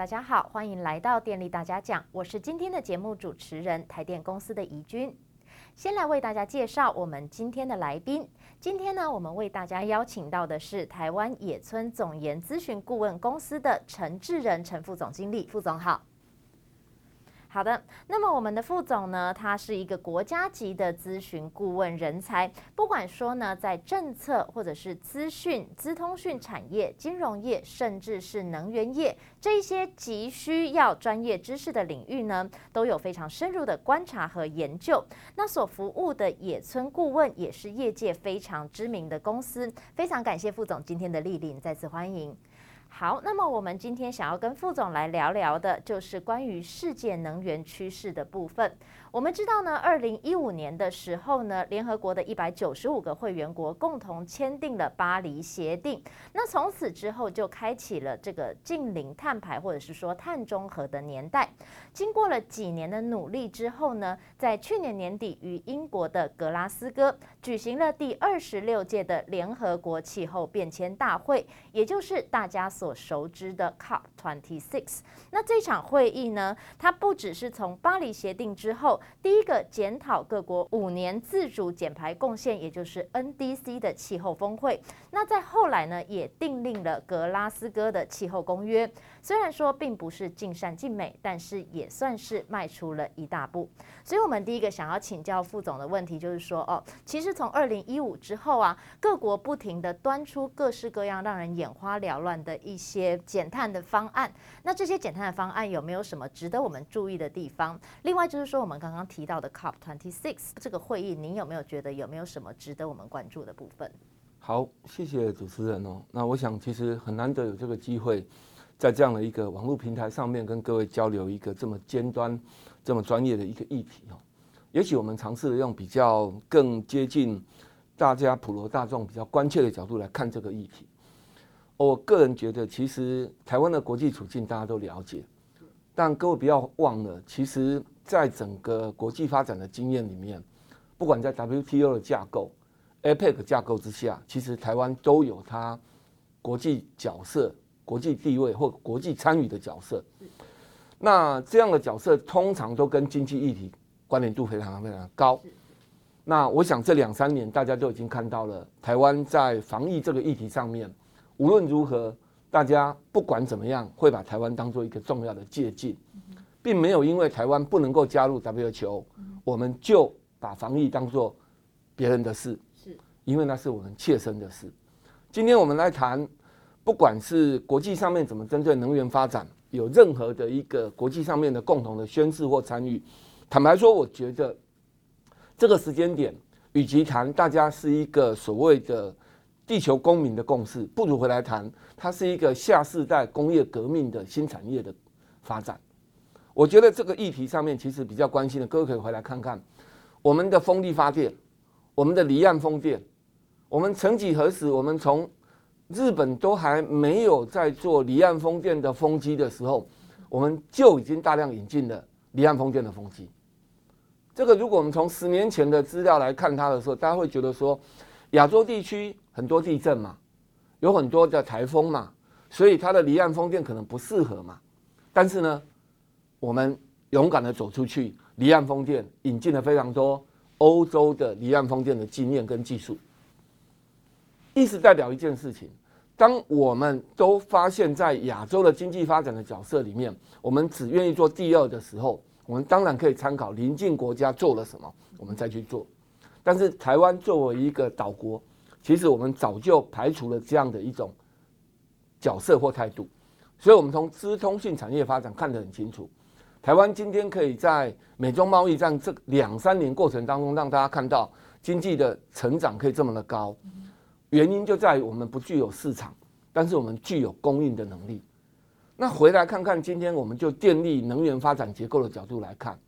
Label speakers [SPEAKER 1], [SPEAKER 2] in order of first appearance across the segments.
[SPEAKER 1] 大家好，欢迎来到电力大家讲，我是今天的节目主持人台电公司的怡君。先来为大家介绍我们今天的来宾。今天呢，我们为大家邀请到的是台湾野村总研咨询顾问公司的陈志仁陈副总经理，副总好。好的，那么我们的副总呢，他是一个国家级的咨询顾问人才，不管说呢，在政策或者是资讯、资通讯产业、金融业，甚至是能源业这些急需要专业知识的领域呢，都有非常深入的观察和研究。那所服务的野村顾问也是业界非常知名的公司，非常感谢副总今天的莅临，再次欢迎。好，那么我们今天想要跟副总来聊聊的，就是关于世界能源趋势的部分。我们知道呢，二零一五年的时候呢，联合国的一百九十五个会员国共同签订了巴黎协定。那从此之后，就开启了这个近零碳排或者是说碳中和的年代。经过了几年的努力之后呢，在去年年底于英国的格拉斯哥举行了第二十六届的联合国气候变迁大会，也就是大家所熟知的 COP26。那这场会议呢，它不只是从巴黎协定之后。第一个检讨各国五年自主减排贡献，也就是 NDC 的气候峰会。那在后来呢，也订立了格拉斯哥的气候公约。虽然说并不是尽善尽美，但是也算是迈出了一大步。所以，我们第一个想要请教副总的问题就是说，哦，其实从二零一五之后啊，各国不停地端出各式各样让人眼花缭乱的一些减碳的方案。那这些减碳的方案有没有什么值得我们注意的地方？另外就是说，我们刚刚刚提到的 COP26 这个会议，您有没有觉得有没有什么值得我们关注的部分？
[SPEAKER 2] 好，谢谢主持人哦。那我想，其实很难得有这个机会。在这样的一个网络平台上面，跟各位交流一个这么尖端、这么专业的一个议题哦。也许我们尝试用比较更接近大家普罗大众比较关切的角度来看这个议题。我个人觉得，其实台湾的国际处境大家都了解，但各位不要忘了，其实在整个国际发展的经验里面，不管在 WTO 的架构、APEC 架构之下，其实台湾都有它国际角色。国际地位或国际参与的角色，那这样的角色通常都跟经济议题关联度非常非常高。那我想这两三年大家都已经看到了，台湾在防疫这个议题上面，无论如何，大家不管怎么样，会把台湾当做一个重要的借镜，并没有因为台湾不能够加入 WTO，我们就把防疫当做别人的事，是因为那是我们切身的事。今天我们来谈。不管是国际上面怎么针对能源发展，有任何的一个国际上面的共同的宣誓或参与，坦白说，我觉得这个时间点，与其谈大家是一个所谓的地球公民的共识，不如回来谈它是一个下世代工业革命的新产业的发展。我觉得这个议题上面其实比较关心的，各位可以回来看看我们的风力发电，我们的离岸风电，我们曾几何时，我们从日本都还没有在做离岸风电的风机的时候，我们就已经大量引进了离岸风电的风机。这个如果我们从十年前的资料来看它的时候，大家会觉得说，亚洲地区很多地震嘛，有很多的台风嘛，所以它的离岸风电可能不适合嘛。但是呢，我们勇敢的走出去，离岸风电引进了非常多欧洲的离岸风电的经验跟技术。意思代表一件事情。当我们都发现，在亚洲的经济发展的角色里面，我们只愿意做第二的时候，我们当然可以参考邻近国家做了什么，我们再去做。但是台湾作为一个岛国，其实我们早就排除了这样的一种角色或态度。所以，我们从资通讯产业发展看得很清楚，台湾今天可以在美中贸易战这两三年过程当中，让大家看到经济的成长可以这么的高。原因就在于我们不具有市场，但是我们具有供应的能力。那回来看看，今天我们就电力能源发展结构的角度来看，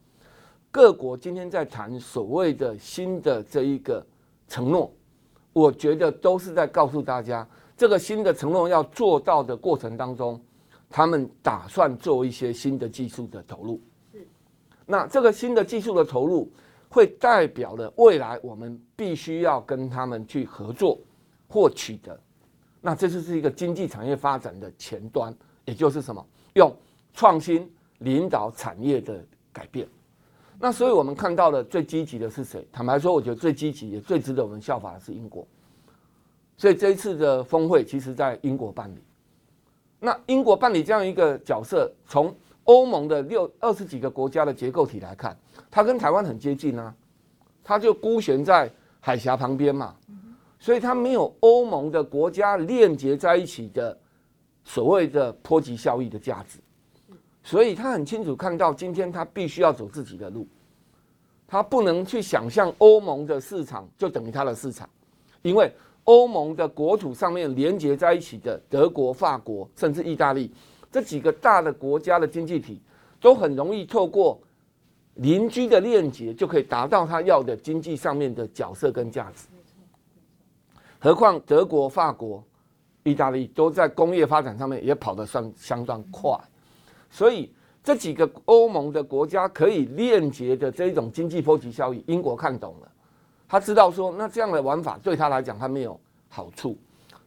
[SPEAKER 2] 各国今天在谈所谓的新的这一个承诺，我觉得都是在告诉大家，这个新的承诺要做到的过程当中，他们打算做一些新的技术的投入。那这个新的技术的投入，会代表了未来我们必须要跟他们去合作。获取的，那这就是一个经济产业发展的前端，也就是什么？用创新领导产业的改变。那所以我们看到的最积极的是谁？坦白说，我觉得最积极也最值得我们效法的是英国。所以这一次的峰会，其实在英国办理。那英国办理这样一个角色，从欧盟的六二十几个国家的结构体来看，它跟台湾很接近啊，它就孤悬在海峡旁边嘛，所以它没有欧盟的国家链接在一起的所谓的波及效益的价值，所以他很清楚看到，今天他必须要走自己的路，他不能去想象欧盟的市场就等于他的市场，因为欧盟的国土上面连接在一起的德国、法国甚至意大利这几个大的国家的经济体，都很容易透过邻居的链接就可以达到他要的经济上面的角色跟价值。何况德国、法国、意大利都在工业发展上面也跑得算相当快，所以这几个欧盟的国家可以链接的这种经济波及效益，英国看懂了，他知道说那这样的玩法对他来讲他没有好处，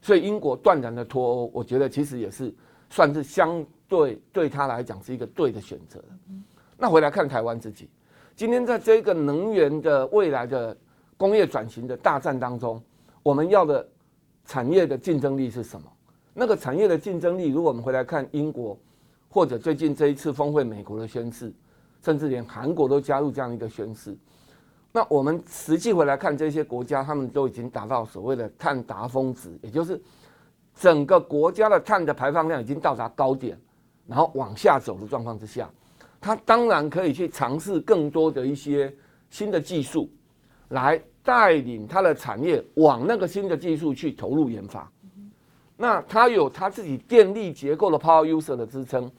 [SPEAKER 2] 所以英国断然的脱欧，我觉得其实也是算是相对对他来讲是一个对的选择。那回来看台湾自己，今天在这个能源的未来的工业转型的大战当中，我们要的产业的竞争力是什么？那个产业的竞争力，如果我们回来看英国，或者最近这一次峰会美国的宣誓，甚至连韩国都加入这样一个宣誓，那我们实际回来看这些国家，他们都已经达到所谓的碳达峰值，也就是整个国家的碳的排放量已经到达高点，然后往下走的状况之下。他当然可以去尝试更多的一些新的技术，来带领他的产业往那个新的技术去投入研发。那他有他自己电力结构的 power user 的支撑，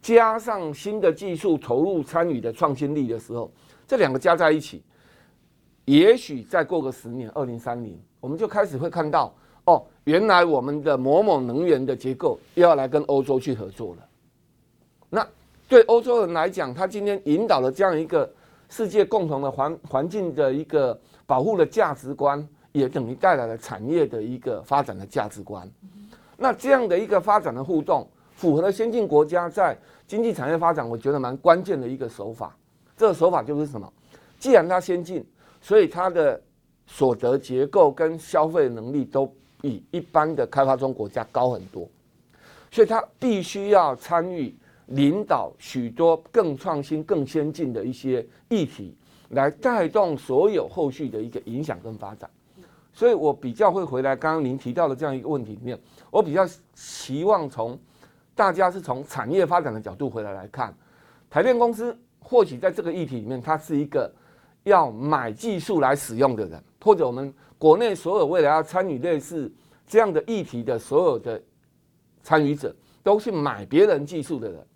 [SPEAKER 2] 加上新的技术投入参与的创新力的时候，这两个加在一起，也许再过个十年，二零三零，我们就开始会看到哦，原来我们的某某能源的结构又要来跟欧洲去合作了。那。对欧洲人来讲，他今天引导了这样一个世界共同的环环境的一个保护的价值观，也等于带来了产业的一个发展的价值观。那这样的一个发展的互动，符合了先进国家在经济产业发展，我觉得蛮关键的一个手法。这个手法就是什么？既然它先进，所以它的所得结构跟消费能力都比一般的开发中国家高很多，所以它必须要参与。领导许多更创新、更先进的一些议题，来带动所有后续的一个影响跟发展。所以我比较会回来刚刚您提到的这样一个问题里面，我比较希望从大家是从产业发展的角度回来来看，台电公司或许在这个议题里面，它是一个要买技术来使用的人，或者我们国内所有未来要参与类似这样的议题的所有的参与者，都是买别人技术的人。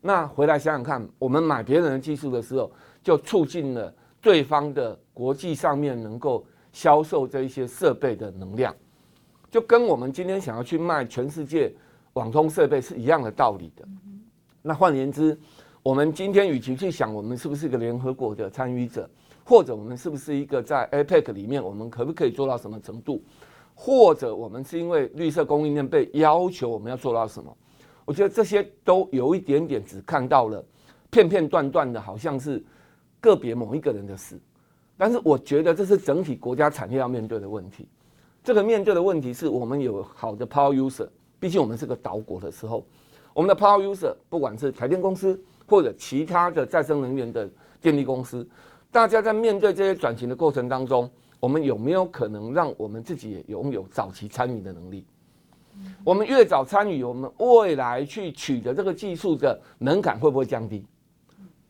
[SPEAKER 2] 那回来想想看，我们买别人的技术的时候，就促进了对方的国际上面能够销售这一些设备的能量，就跟我们今天想要去卖全世界网通设备是一样的道理的。那换言之，我们今天与其去想我们是不是一个联合国的参与者，或者我们是不是一个在 APEC 里面，我们可不可以做到什么程度，或者我们是因为绿色供应链被要求我们要做到什么？我觉得这些都有一点点只看到了片片段段的，好像是个别某一个人的事。但是我觉得这是整体国家产业要面对的问题。这个面对的问题是我们有好的 power user，毕竟我们是个岛国的时候，我们的 power user 不管是台电公司或者其他的再生能源的电力公司，大家在面对这些转型的过程当中，我们有没有可能让我们自己也拥有早期参与的能力？我们越早参与，我们未来去取得这个技术的门槛会不会降低？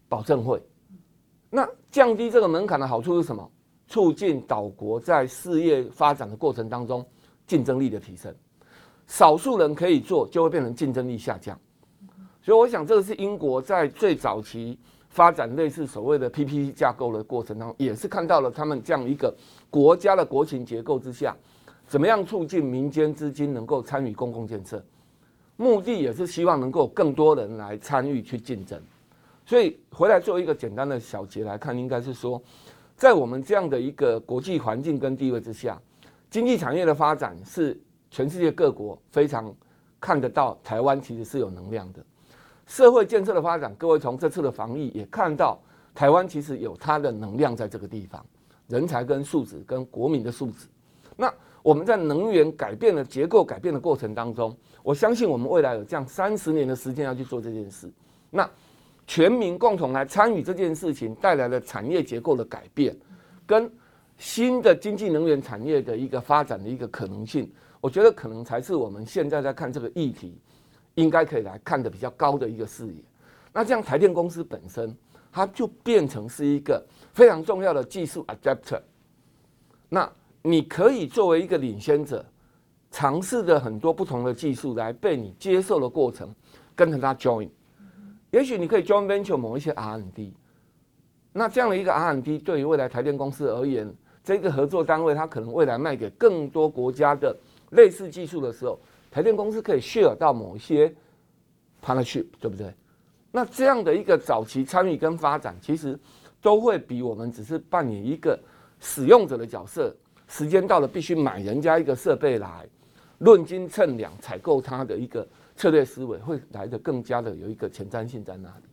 [SPEAKER 2] 保证会。那降低这个门槛的好处是什么？促进岛国在事业发展的过程当中竞争力的提升。少数人可以做，就会变成竞争力下降。所以我想，这个是英国在最早期发展类似所谓的 PPP 架构的过程当中，也是看到了他们这样一个国家的国情结构之下。怎么样促进民间资金能够参与公共建设？目的也是希望能够更多人来参与去竞争。所以回来做一个简单的小结来看，应该是说，在我们这样的一个国际环境跟地位之下，经济产业的发展是全世界各国非常看得到台湾其实是有能量的。社会建设的发展，各位从这次的防疫也看到，台湾其实有它的能量在这个地方，人才跟素质跟国民的素质。那我们在能源改变的结构改变的过程当中，我相信我们未来有这样三十年的时间要去做这件事。那全民共同来参与这件事情带来的产业结构的改变，跟新的经济能源产业的一个发展的一个可能性，我觉得可能才是我们现在在看这个议题，应该可以来看的比较高的一个视野。那这样台电公司本身，它就变成是一个非常重要的技术 adapter。那你可以作为一个领先者，尝试着很多不同的技术来被你接受的过程，跟着他 join。也许你可以 join venture 某一些 R&D。那这样的一个 R&D 对于未来台电公司而言，这个合作单位它可能未来卖给更多国家的类似技术的时候，台电公司可以 share 到某一些 partnership，对不对？那这样的一个早期参与跟发展，其实都会比我们只是扮演一个使用者的角色。时间到了，必须买人家一个设备来，论斤称两采购它的一个策略思维，会来的更加的有一个前瞻性在那里。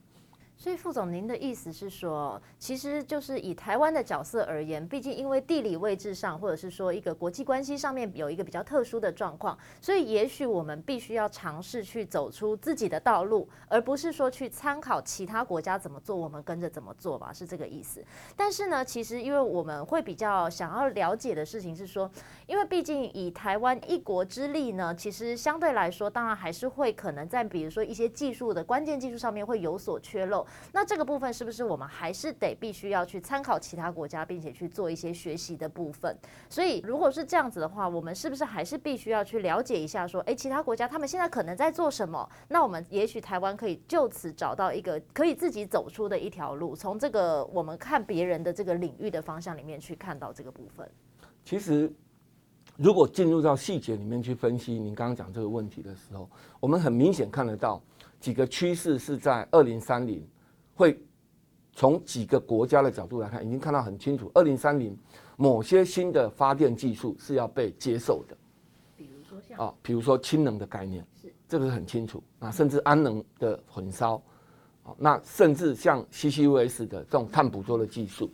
[SPEAKER 1] 所以副总，您的意思是说，其实就是以台湾的角色而言，毕竟因为地理位置上，或者是说一个国际关系上面有一个比较特殊的状况，所以也许我们必须要尝试去走出自己的道路，而不是说去参考其他国家怎么做，我们跟着怎么做吧，是这个意思。但是呢，其实因为我们会比较想要了解的事情是说，因为毕竟以台湾一国之力呢，其实相对来说，当然还是会可能在比如说一些技术的关键技术上面会有所缺漏。那这个部分是不是我们还是得必须要去参考其他国家，并且去做一些学习的部分？所以如果是这样子的话，我们是不是还是必须要去了解一下，说，诶，其他国家他们现在可能在做什么？那我们也许台湾可以就此找到一个可以自己走出的一条路，从这个我们看别人的这个领域的方向里面去看到这个部分。
[SPEAKER 2] 其实，如果进入到细节里面去分析您刚刚讲这个问题的时候，我们很明显看得到几个趋势是在二零三零。会从几个国家的角度来看，已经看到很清楚，二零三零某些新的发电技术是要被接受的，
[SPEAKER 1] 比如说像
[SPEAKER 2] 啊，比如说氢能的概念，是这个是很清楚啊，甚至氨能的混烧，啊，那甚至像 CCUS 的这种碳捕捉的技术，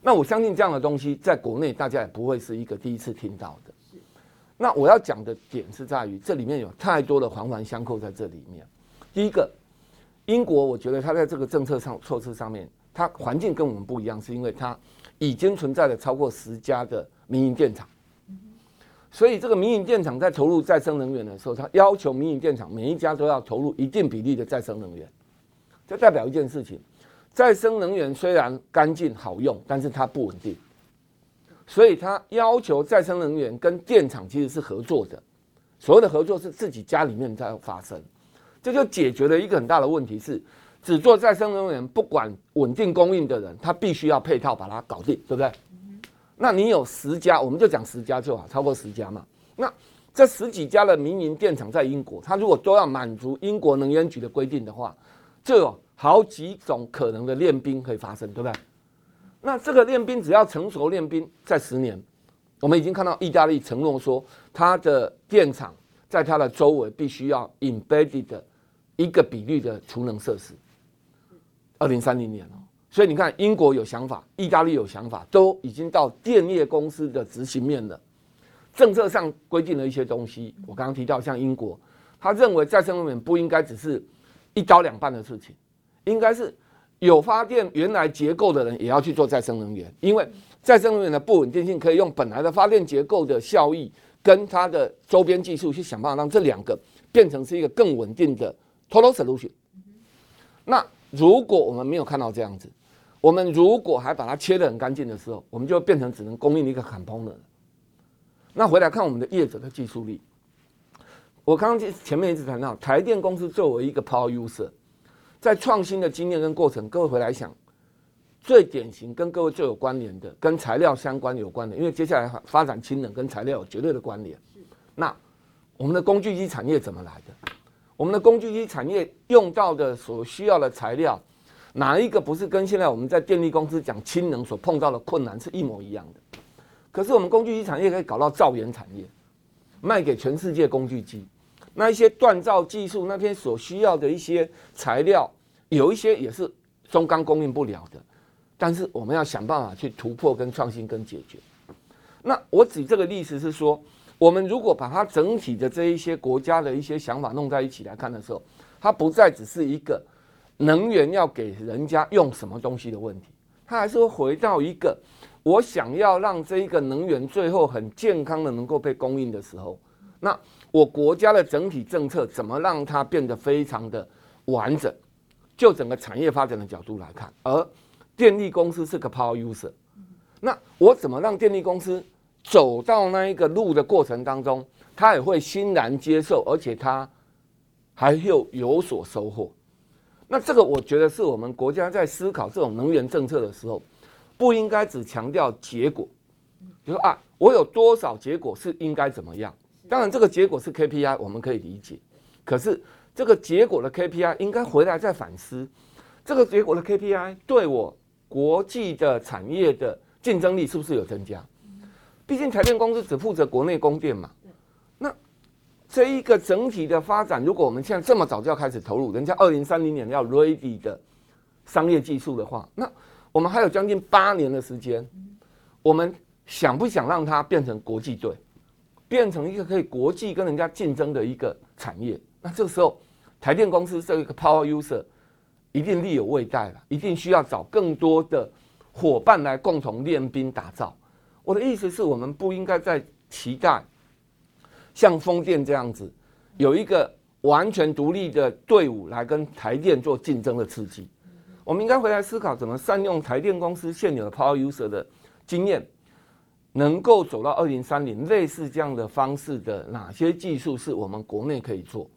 [SPEAKER 2] 那我相信这样的东西在国内大家也不会是一个第一次听到的。那我要讲的点是在于这里面有太多的环环相扣在这里面，第一个。英国，我觉得它在这个政策上措施上面，它环境跟我们不一样，是因为它已经存在了超过十家的民营电厂，所以这个民营电厂在投入再生能源的时候，它要求民营电厂每一家都要投入一定比例的再生能源，这代表一件事情：再生能源虽然干净好用，但是它不稳定，所以它要求再生能源跟电厂其实是合作的，所谓的合作是自己家里面在发生。这就解决了一个很大的问题，是只做再生能源，不管稳定供应的人，他必须要配套把它搞定，对不对？那你有十家，我们就讲十家就好，超过十家嘛。那这十几家的民营电厂在英国，它如果都要满足英国能源局的规定的话，就有好几种可能的练兵可以发生，对不对？那这个练兵只要成熟练兵，在十年，我们已经看到意大利承诺说，它的电厂在它的周围必须要 embedded 的。一个比率的储能设施，二零三零年哦，所以你看，英国有想法，意大利有想法，都已经到电业公司的执行面了。政策上规定了一些东西，我刚刚提到，像英国，他认为再生能源不应该只是一刀两半的事情，应该是有发电原来结构的人也要去做再生能源，因为再生能源的不稳定性可以用本来的发电结构的效益跟它的周边技术去想办法让这两个变成是一个更稳定的。Total solution。那如果我们没有看到这样子，我们如果还把它切得很干净的时候，我们就变成只能供应一个 component。那回来看我们的业者的技术力，我刚刚前面一直谈到台电公司作为一个 power user，在创新的经验跟过程，各位回来想，最典型跟各位最有关联的，跟材料相关有关的，因为接下来发展氢能跟材料有绝对的关联。那我们的工具机产业怎么来的？我们的工具机产业用到的所需要的材料，哪一个不是跟现在我们在电力公司讲氢能所碰到的困难是一模一样的？可是我们工具机产业可以搞到造园产业，卖给全世界工具机，那一些锻造技术那边所需要的一些材料，有一些也是中钢供应不了的，但是我们要想办法去突破、跟创新、跟解决。那我举这个例子是说，我们如果把它整体的这一些国家的一些想法弄在一起来看的时候，它不再只是一个能源要给人家用什么东西的问题，它还是会回到一个我想要让这一个能源最后很健康的能够被供应的时候，那我国家的整体政策怎么让它变得非常的完整？就整个产业发展的角度来看，而电力公司是个 power user，那我怎么让电力公司？走到那一个路的过程当中，他也会欣然接受，而且他还有有所收获。那这个我觉得是我们国家在思考这种能源政策的时候，不应该只强调结果，就说啊，我有多少结果是应该怎么样？当然，这个结果是 KPI，我们可以理解。可是这个结果的 KPI 应该回来再反思，这个结果的 KPI 对我国际的产业的竞争力是不是有增加？毕竟台电公司只负责国内供电嘛，那这一个整体的发展，如果我们现在这么早就要开始投入，人家二零三零年要 ready 的商业技术的话，那我们还有将近八年的时间，我们想不想让它变成国际队，变成一个可以国际跟人家竞争的一个产业？那这个时候，台电公司这一个 power user 一定力有未逮了，一定需要找更多的伙伴来共同练兵打造。我的意思是我们不应该再期待像风电这样子有一个完全独立的队伍来跟台电做竞争的刺激。我们应该回来思考怎么善用台电公司现有的 Power User 的经验，能够走到二零三零类似这样的方式的哪些技术是我们国内可以做，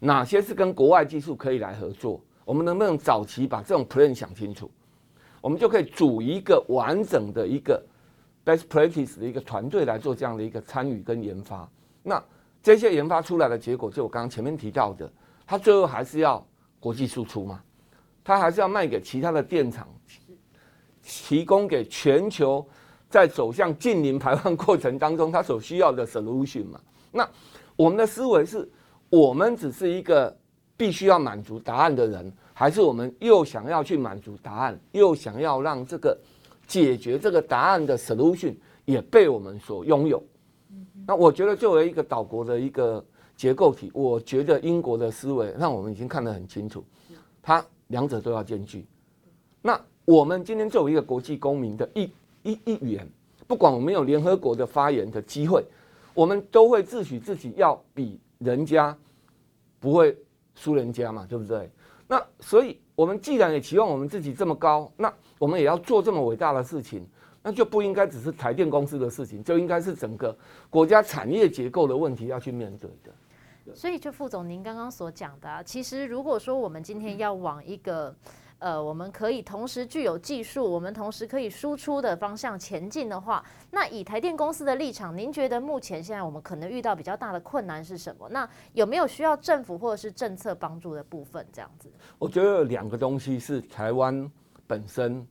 [SPEAKER 2] 哪些是跟国外技术可以来合作？我们能不能早期把这种 plan 想清楚？我们就可以组一个完整的一个。Best practice 的一个团队来做这样的一个参与跟研发，那这些研发出来的结果，就我刚刚前面提到的，它最后还是要国际输出嘛，它还是要卖给其他的电厂，提供给全球在走向净零排放过程当中它所需要的 solution 嘛。那我们的思维是，我们只是一个必须要满足答案的人，还是我们又想要去满足答案，又想要让这个。解决这个答案的 solution 也被我们所拥有。那我觉得作为一个岛国的一个结构体，我觉得英国的思维让我们已经看得很清楚，它两者都要兼具。那我们今天作为一个国际公民的一一一员，不管我们有联合国的发言的机会，我们都会自诩自己要比人家不会输人家嘛，对不对？那所以我们既然也期望我们自己这么高，那我们也要做这么伟大的事情，那就不应该只是台电公司的事情，就应该是整个国家产业结构的问题要去面对的。
[SPEAKER 1] 所以，就副总您刚刚所讲的啊，其实如果说我们今天要往一个呃，我们可以同时具有技术，我们同时可以输出的方向前进的话，那以台电公司的立场，您觉得目前现在我们可能遇到比较大的困难是什么？那有没有需要政府或者是政策帮助的部分？这样子，
[SPEAKER 2] 我觉得有两个东西是台湾。本身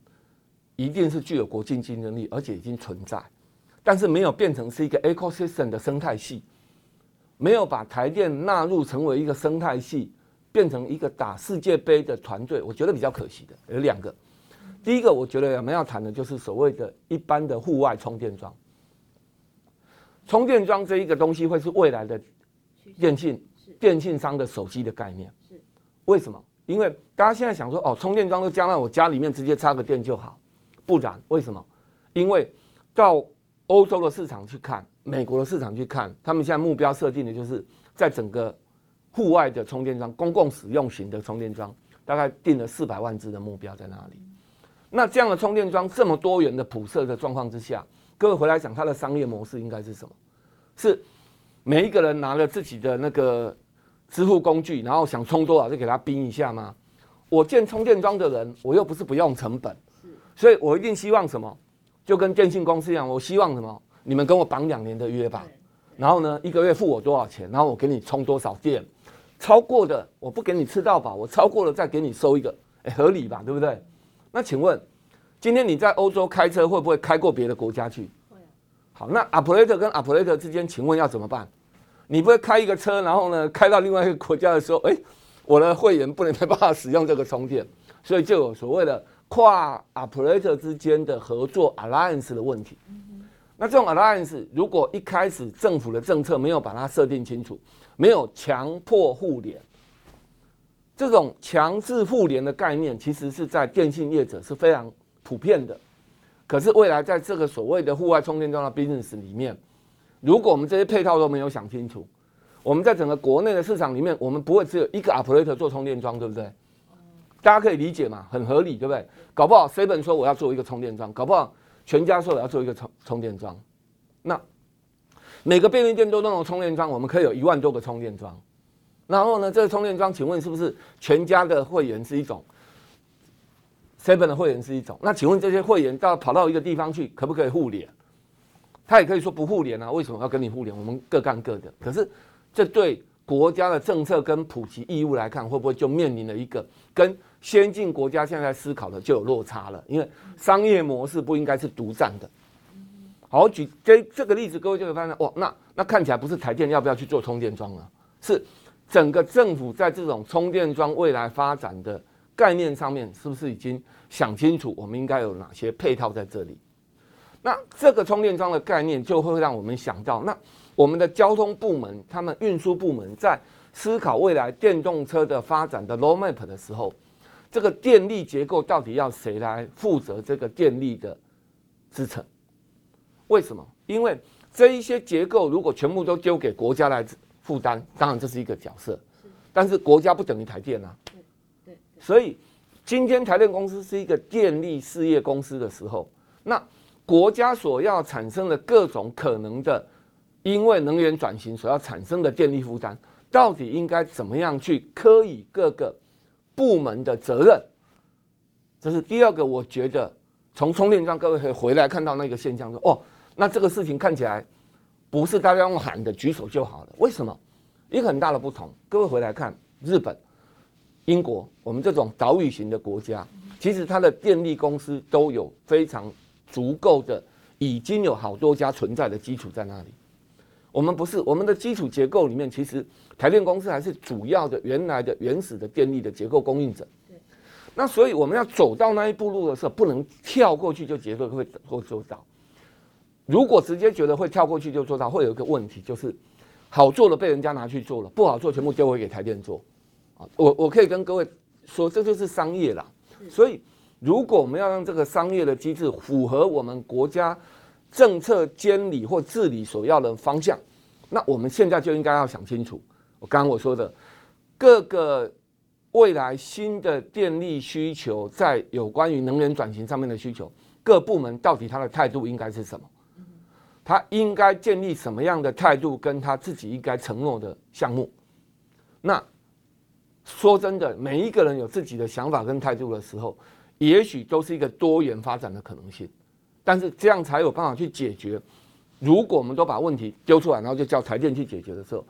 [SPEAKER 2] 一定是具有国际竞争力，而且已经存在，但是没有变成是一个 ecosystem 的生态系，没有把台电纳入成为一个生态系，变成一个打世界杯的团队，我觉得比较可惜的有两个。第一个，我觉得我们要谈的就是所谓的一般的户外充电桩，充电桩这一个东西会是未来的电信电信商的手机的概念，为什么？因为大家现在想说，哦，充电桩都加在我家里面，直接插个电就好，不然为什么？因为到欧洲的市场去看，美国的市场去看，他们现在目标设定的就是在整个户外的充电桩，公共使用型的充电桩，大概定了四百万只的目标在那里。那这样的充电桩这么多元的普设的状况之下，各位回来想它的商业模式应该是什么？是每一个人拿了自己的那个。支付工具，然后想充多少就给他冰一下吗？我建充电桩的人，我又不是不用成本，所以我一定希望什么？就跟电信公司一样，我希望什么？你们跟我绑两年的约吧，然后呢，一个月付我多少钱？然后我给你充多少电？超过的我不给你吃到饱，我超过了再给你收一个，哎，合理吧？对不对？那请问，今天你在欧洲开车会不会开过别的国家去？好，那 operator 跟 operator 之间，请问要怎么办？你不会开一个车，然后呢开到另外一个国家的时候，哎，我的会员不能没办法使用这个充电，所以就有所谓的跨 operator 之间的合作 alliance 的问题。那这种 alliance 如果一开始政府的政策没有把它设定清楚，没有强迫互联，这种强制互联的概念，其实是在电信业者是非常普遍的。可是未来在这个所谓的户外充电桩的 business 里面，如果我们这些配套都没有想清楚，我们在整个国内的市场里面，我们不会只有一个 operator 做充电桩，对不对？大家可以理解嘛，很合理，对不对？搞不好 Seven 说我要做一个充电桩，搞不好。全家说我要做一个充充电桩，那每个便利店都弄个充电桩，我们可以有一万多个充电桩。然后呢，这个充电桩，请问是不是全家的会员是一种，Seven 的会员是一种？那请问这些会员到跑到一个地方去，可不可以互联？他也可以说不互联啊？为什么要跟你互联？我们各干各的。可是这对国家的政策跟普及义务来看，会不会就面临了一个跟？先进国家现在思考的就有落差了，因为商业模式不应该是独占的。好，举这这个例子，各位就会发现，哇，那那看起来不是台电要不要去做充电桩了，是整个政府在这种充电桩未来发展的概念上面，是不是已经想清楚我们应该有哪些配套在这里？那这个充电桩的概念就会让我们想到，那我们的交通部门、他们运输部门在思考未来电动车的发展的 roadmap 的时候。这个电力结构到底要谁来负责这个电力的支撑？为什么？因为这一些结构如果全部都丢给国家来负担，当然这是一个角色，但是国家不等于台电啊。所以今天台电公司是一个电力事业公司的时候，那国家所要产生的各种可能的，因为能源转型所要产生的电力负担，到底应该怎么样去科以各个？部门的责任，这是第二个。我觉得从充电桩，各位可以回来看到那个现象说，说哦，那这个事情看起来不是大家用喊的举手就好了。为什么？一个很大的不同。各位回来看日本、英国，我们这种岛屿型的国家，其实它的电力公司都有非常足够的，已经有好多家存在的基础在那里。我们不是，我们的基础结构里面其实。台电公司还是主要的原来的原始的电力的结构供应者，那所以我们要走到那一步路的时候，不能跳过去就结构会会做到。如果直接觉得会跳过去就做到，会有一个问题，就是好做的被人家拿去做了，不好做全部丢回给台电做。啊，我我可以跟各位说，这就是商业啦。所以如果我们要让这个商业的机制符合我们国家政策监理或治理所要的方向，那我们现在就应该要想清楚。我刚刚我说的，各个未来新的电力需求，在有关于能源转型上面的需求，各部门到底他的态度应该是什么？他应该建立什么样的态度，跟他自己应该承诺的项目？那说真的，每一个人有自己的想法跟态度的时候，也许都是一个多元发展的可能性。但是这样才有办法去解决。如果我们都把问题丢出来，然后就叫台电去解决的时候，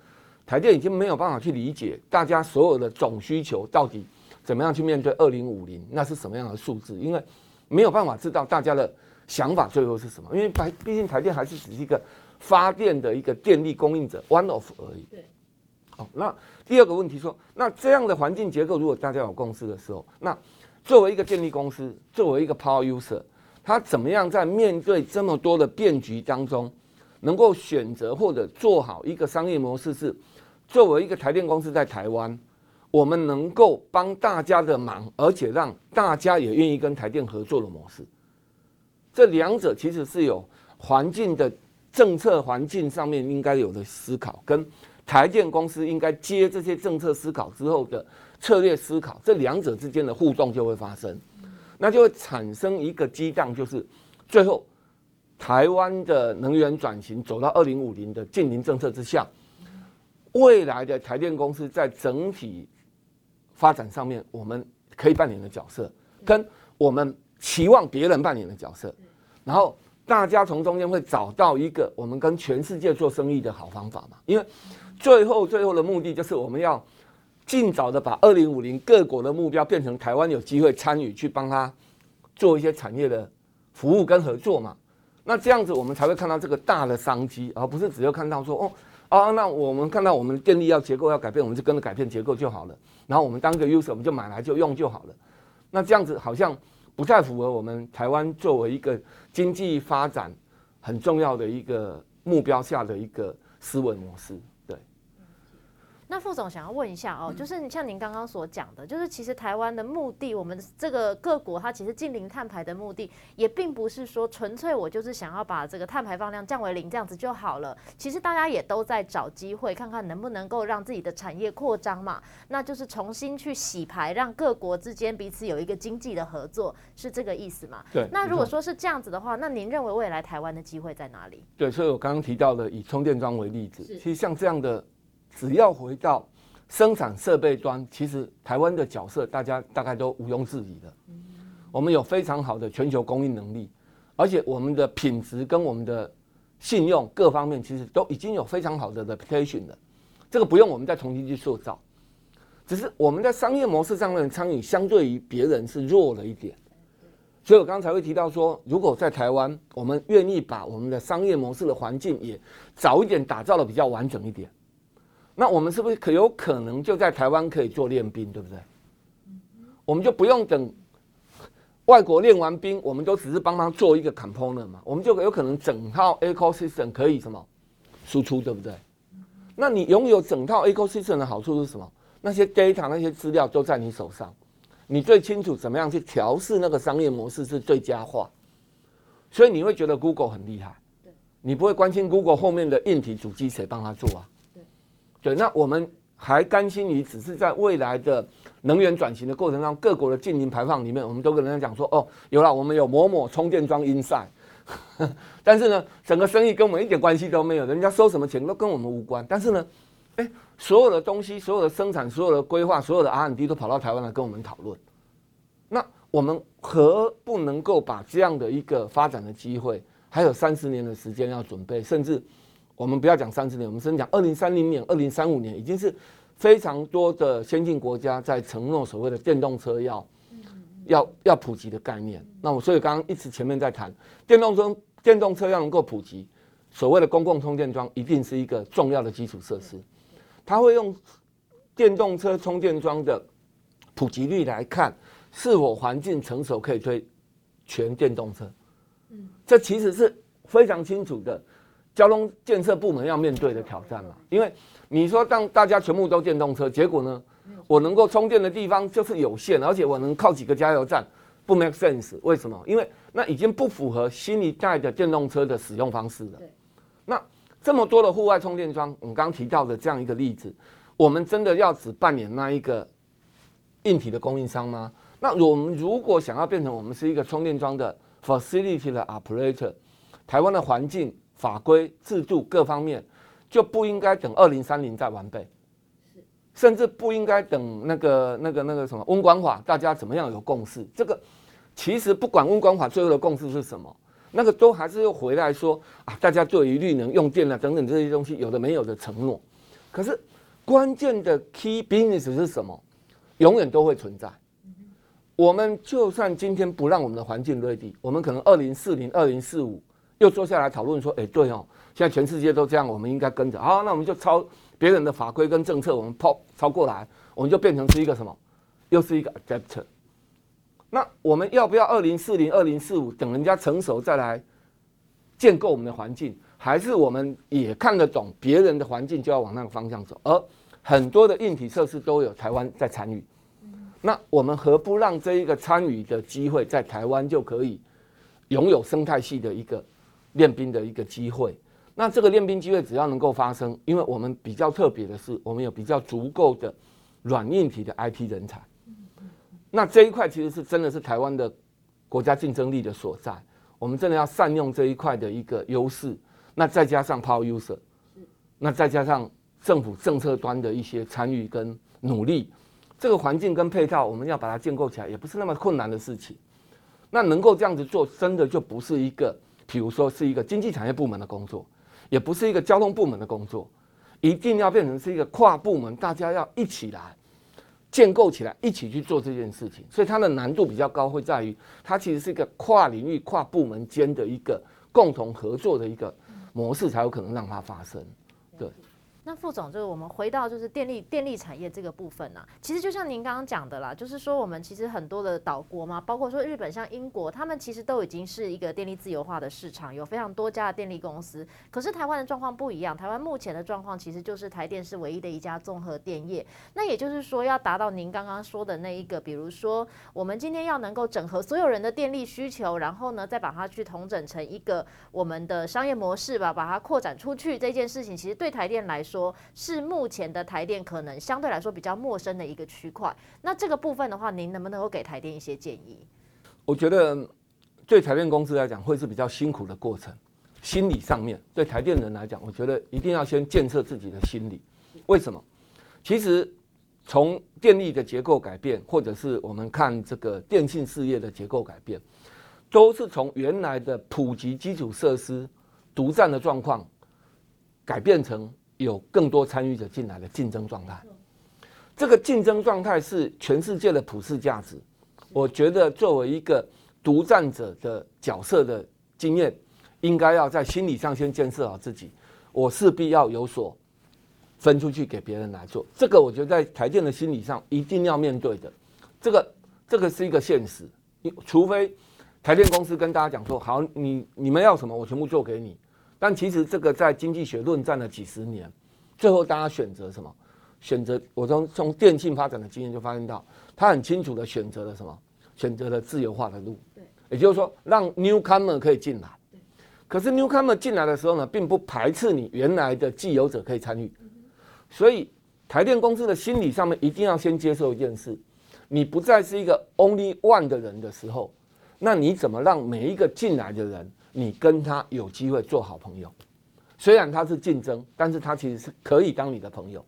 [SPEAKER 2] 台电已经没有办法去理解大家所有的总需求到底怎么样去面对二零五零，那是什么样的数字？因为没有办法知道大家的想法最后是什么。因为台毕竟台电还是只是一个发电的一个电力供应者，one of 而已。对。好，那第二个问题说，那这样的环境结构，如果大家有共识的时候，那作为一个电力公司，作为一个 power user，他怎么样在面对这么多的变局当中，能够选择或者做好一个商业模式是？作为一个台电公司在台湾，我们能够帮大家的忙，而且让大家也愿意跟台电合作的模式，这两者其实是有环境的政策环境上面应该有的思考，跟台电公司应该接这些政策思考之后的策略思考，这两者之间的互动就会发生，那就会产生一个激荡，就是最后台湾的能源转型走到二零五零的净零政策之下。未来的台电公司在整体发展上面，我们可以扮演的角色，跟我们期望别人扮演的角色，然后大家从中间会找到一个我们跟全世界做生意的好方法嘛？因为最后最后的目的就是我们要尽早的把二零五零各国的目标变成台湾有机会参与去帮他做一些产业的服务跟合作嘛？那这样子我们才会看到这个大的商机，而不是只有看到说哦。啊，那我们看到我们电力要结构要改变，我们就跟着改变结构就好了。然后我们当个 user，我们就买来就用就好了。那这样子好像不太符合我们台湾作为一个经济发展很重要的一个目标下的一个思维模式。
[SPEAKER 1] 那副总想要问一下哦，就是像您刚刚所讲的，就是其实台湾的目的，我们这个各国它其实近零碳排的目的，也并不是说纯粹我就是想要把这个碳排放量降为零这样子就好了。其实大家也都在找机会，看看能不能够让自己的产业扩张嘛。那就是重新去洗牌，让各国之间彼此有一个经济的合作，是这个意思嘛？
[SPEAKER 2] 对。
[SPEAKER 1] 那如果说是这样子的话，那您认为未来台湾的机会在哪里？
[SPEAKER 2] 对，所以我刚刚提到的以充电桩为例子，其实像这样的。只要回到生产设备端，其实台湾的角色大家大概都毋庸置疑的。我们有非常好的全球供应能力，而且我们的品质跟我们的信用各方面，其实都已经有非常好的 reputation 了。这个不用我们再重新去塑造，只是我们在商业模式上面的参与，相对于别人是弱了一点。所以我刚才会提到说，如果在台湾，我们愿意把我们的商业模式的环境也早一点打造的比较完整一点。那我们是不是可有可能就在台湾可以做练兵，对不对？我们就不用等外国练完兵，我们都只是帮忙做一个 component 嘛，我们就有可能整套 ecosystem 可以什么输出，对不对？那你拥有整套 ecosystem 的好处是什么？那些 data 那些资料都在你手上，你最清楚怎么样去调试那个商业模式是最佳化，所以你会觉得 Google 很厉害，你不会关心 Google 后面的硬体主机谁帮他做啊？对，那我们还甘心于只是在未来的能源转型的过程中，各国的净零排放里面，我们都跟人家讲说，哦，有了，我们有某某充电桩 inside，但是呢，整个生意跟我们一点关系都没有，人家收什么钱都跟我们无关。但是呢，诶，所有的东西、所有的生产、所有的规划、所有的 R&D 都跑到台湾来跟我们讨论。那我们何不能够把这样的一个发展的机会，还有三十年的时间要准备，甚至。我们不要讲三十年，我们先讲二零三零年、二零三五年，已经是非常多的先进国家在承诺所谓的电动车要要要普及的概念。那我所以刚刚一直前面在谈电动车，电动车要能够普及，所谓的公共充电桩一定是一个重要的基础设施。它会用电动车充电桩的普及率来看，是否环境成熟可以推全电动车。这其实是非常清楚的。交通建设部门要面对的挑战嘛，因为你说让大家全部都电动车，结果呢，我能够充电的地方就是有限，而且我能靠几个加油站，不 make sense。为什么？因为那已经不符合新一代的电动车的使用方式了。那这么多的户外充电桩，我们刚刚提到的这样一个例子，我们真的要只扮演那一个硬体的供应商吗？那我们如果想要变成我们是一个充电桩的 facility 的 operator，台湾的环境。法规制度各方面就不应该等二零三零再完备，甚至不应该等那个那个那个什么温管法，大家怎么样有共识？这个其实不管温管法最后的共识是什么，那个都还是又回来说啊，大家对于绿能用电啊等等这些东西有的没有的承诺。可是关键的 key business 是什么？永远都会存在。我们就算今天不让我们的环境 ready，我们可能二零四零、二零四五。又坐下来讨论说，哎，对哦，现在全世界都这样，我们应该跟着。好，那我们就抄别人的法规跟政策，我们抛抄过来，我们就变成是一个什么？又是一个 adapter。那我们要不要二零四零、二零四五等人家成熟再来建构我们的环境？还是我们也看得懂别人的环境，就要往那个方向走？而很多的硬体设施都有台湾在参与，那我们何不让这一个参与的机会在台湾就可以拥有生态系的一个？练兵的一个机会，那这个练兵机会只要能够发生，因为我们比较特别的是，我们有比较足够的软硬体的 IT 人才，那这一块其实是真的是台湾的国家竞争力的所在，我们真的要善用这一块的一个优势，那再加上 Power User，那再加上政府政策端的一些参与跟努力，这个环境跟配套，我们要把它建构起来，也不是那么困难的事情。那能够这样子做，真的就不是一个。比如说是一个经济产业部门的工作，也不是一个交通部门的工作，一定要变成是一个跨部门，大家要一起来建构起来，一起去做这件事情。所以它的难度比较高，会在于它其实是一个跨领域、跨部门间的一个共同合作的一个模式，才有可能让它发生。对，
[SPEAKER 1] 那副总，就是我们回到就是电力电力产业这个部分呢、啊，其实就像您刚刚讲的啦，就是说我们其实很多的岛国嘛，包括说日本、像英国，他们其实都已经是一个电力自由化的市场，有非常多家的电力公司。可是台湾的状况不一样，台湾目前的状况其实就是台电是唯一的一家综合电业。那也就是说，要达到您刚刚说的那一个，比如说我们今天要能够整合所有人的电力需求，然后呢再把它去统整成一个我们的商业模式吧，把它扩展出去这件事情，其实对台电来说。说是目前的台电可能相对来说比较陌生的一个区块，那这个部分的话，您能不能够给台电一些建议？
[SPEAKER 2] 我觉得对台电公司来讲会是比较辛苦的过程，心理上面对台电人来讲，我觉得一定要先建设自己的心理。为什么？其实从电力的结构改变，或者是我们看这个电信事业的结构改变，都是从原来的普及基础设施独占的状况改变成。有更多参与者进来的竞争状态，这个竞争状态是全世界的普世价值。我觉得作为一个独占者的角色的经验，应该要在心理上先建设好自己。我势必要有所分出去给别人来做，这个我觉得在台电的心理上一定要面对的。这个这个是一个现实，除非台电公司跟大家讲说，好，你你们要什么，我全部做给你。但其实这个在经济学论战了几十年，最后大家选择什么？选择我从从电信发展的经验就发现到，他很清楚的选择了什么？选择了自由化的路。对，也就是说让 newcomer 可以进来。对。可是 newcomer 进来的时候呢，并不排斥你原来的既有者可以参与。所以台电公司的心理上面一定要先接受一件事：你不再是一个 only one 的人的时候，那你怎么让每一个进来的人？你跟他有机会做好朋友，虽然他是竞争，但是他其实是可以当你的朋友。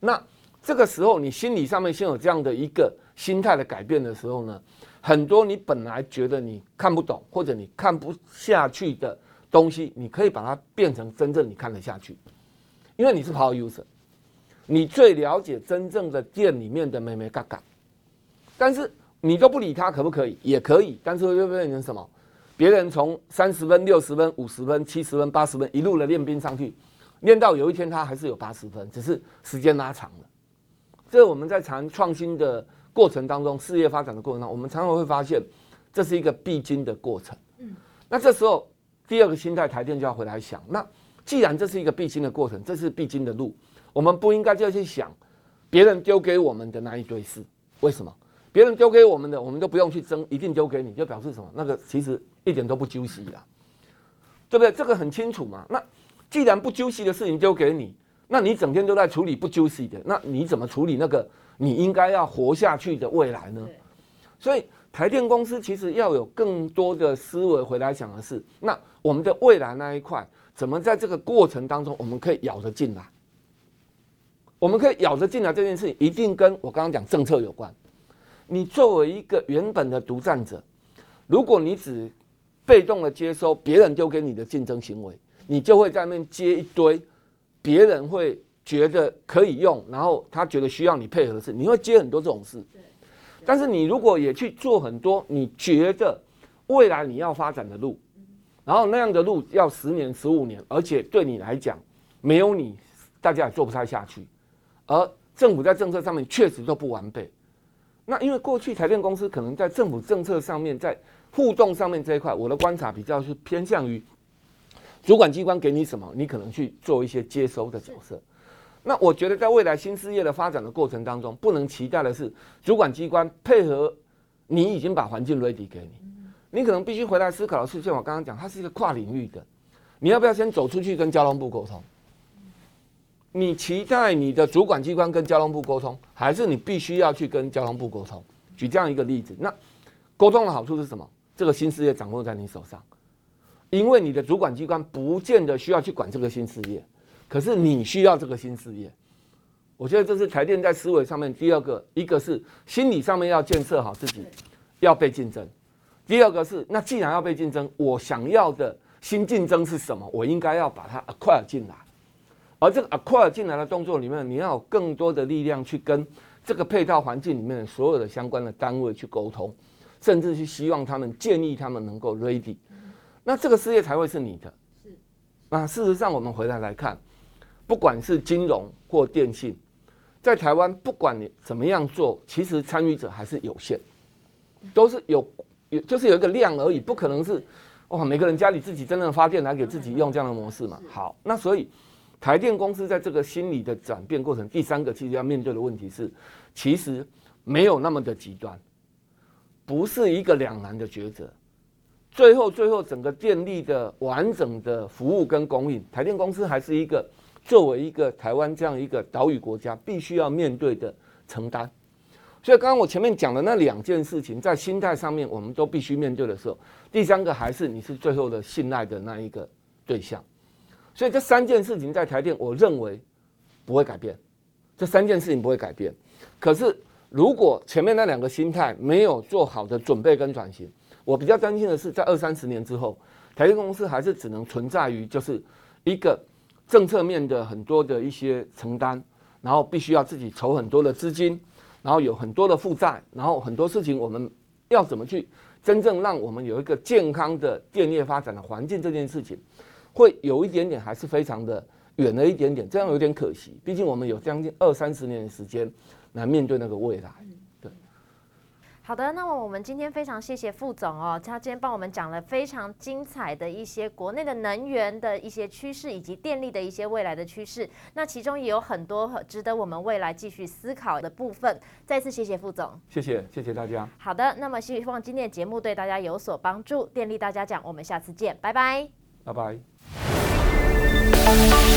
[SPEAKER 2] 那这个时候，你心理上面先有这样的一个心态的改变的时候呢，很多你本来觉得你看不懂或者你看不下去的东西，你可以把它变成真正你看得下去，因为你是 power user，你最了解真正的店里面的眉眉嘎嘎，但是你都不理他，可不可以？也可以，但是会变成什么？别人从三十分、六十分、五十分、七十分、八十分一路的练兵上去，练到有一天他还是有八十分，只是时间拉长了。这我们在谈创新的过程当中，事业发展的过程当中，我们常常会发现这是一个必经的过程。嗯，那这时候第二个心态，台电就要回来想：那既然这是一个必经的过程，这是必经的路，我们不应该就去想别人丢给我们的那一堆事，为什么？别人丢给我们的，我们都不用去争，一定丢给你，就表示什么？那个其实一点都不 juicy 啦，对不对？这个很清楚嘛。那既然不 juicy 的事情丢给你，那你整天都在处理不 juicy 的，那你怎么处理那个你应该要活下去的未来呢？所以台电公司其实要有更多的思维回来想的是，那我们的未来那一块，怎么在这个过程当中，我们可以咬着进来？我们可以咬着进来这件事情，一定跟我刚刚讲政策有关。你作为一个原本的独占者，如果你只被动的接收别人丢给你的竞争行为，你就会在那边接一堆别人会觉得可以用，然后他觉得需要你配合的事，你会接很多这种事。但是你如果也去做很多你觉得未来你要发展的路，然后那样的路要十年、十五年，而且对你来讲没有你，大家也做不太下去。而政府在政策上面确实都不完备。那因为过去台电公司可能在政府政策上面，在互动上面这一块，我的观察比较是偏向于主管机关给你什么，你可能去做一些接收的角色。那我觉得在未来新事业的发展的过程当中，不能期待的是主管机关配合你已经把环境 ready 给你，你可能必须回来思考的是，像我刚刚讲，它是一个跨领域的，你要不要先走出去跟交通部沟通？你期待你的主管机关跟交通部沟通，还是你必须要去跟交通部沟通？举这样一个例子，那沟通的好处是什么？这个新事业掌握在你手上，因为你的主管机关不见得需要去管这个新事业，可是你需要这个新事业。我觉得这是台电在思维上面第二个，一个是心理上面要建设好自己，要被竞争；第二个是，那既然要被竞争，我想要的新竞争是什么？我应该要把它 ACQUA 进来。而这个 acquire 进来的动作里面，你要有更多的力量去跟这个配套环境里面的所有的相关的单位去沟通，甚至去希望他们建议他们能够 ready，那这个事业才会是你的。是。那事实上，我们回来来看，不管是金融或电信，在台湾不管你怎么样做，其实参与者还是有限，都是有有就是有一个量而已，不可能是哇每个人家里自己真正发电来给自己用这样的模式嘛。好，那所以台电公司在这个心理的转变过程，第三个其实要面对的问题是，其实没有那么的极端，不是一个两难的抉择。最后，最后整个电力的完整的服务跟供应，台电公司还是一个作为一个台湾这样一个岛屿国家必须要面对的承担。所以，刚刚我前面讲的那两件事情，在心态上面我们都必须面对的时候，第三个还是你是最后的信赖的那一个对象。所以，这三件事情在台电，我认为不会改变。这三件事情不会改变。可是，如果前面那两个心态没有做好的准备跟转型，我比较担心的是，在二三十年之后，台电公司还是只能存在于就是一个政策面的很多的一些承担，然后必须要自己筹很多的资金，然后有很多的负债，然后很多事情我们要怎么去真正让我们有一个健康的电业发展的环境，这件事情会有一点点还是非常的远了一点点，这样有点可惜。毕竟我们有将近二三十年的时间来面对那个未来。
[SPEAKER 1] 好的，那么我们今天非常谢谢副总哦，他今天帮我们讲了非常精彩的一些国内的能源的一些趋势，以及电力的一些未来的趋势。那其中也有很多值得我们未来继续思考的部分。再次谢谢副总，
[SPEAKER 2] 谢谢谢谢大家。
[SPEAKER 1] 好的，那么希望今天的节目对大家有所帮助。电力大家讲，我们下次见，拜拜，
[SPEAKER 2] 拜拜。Música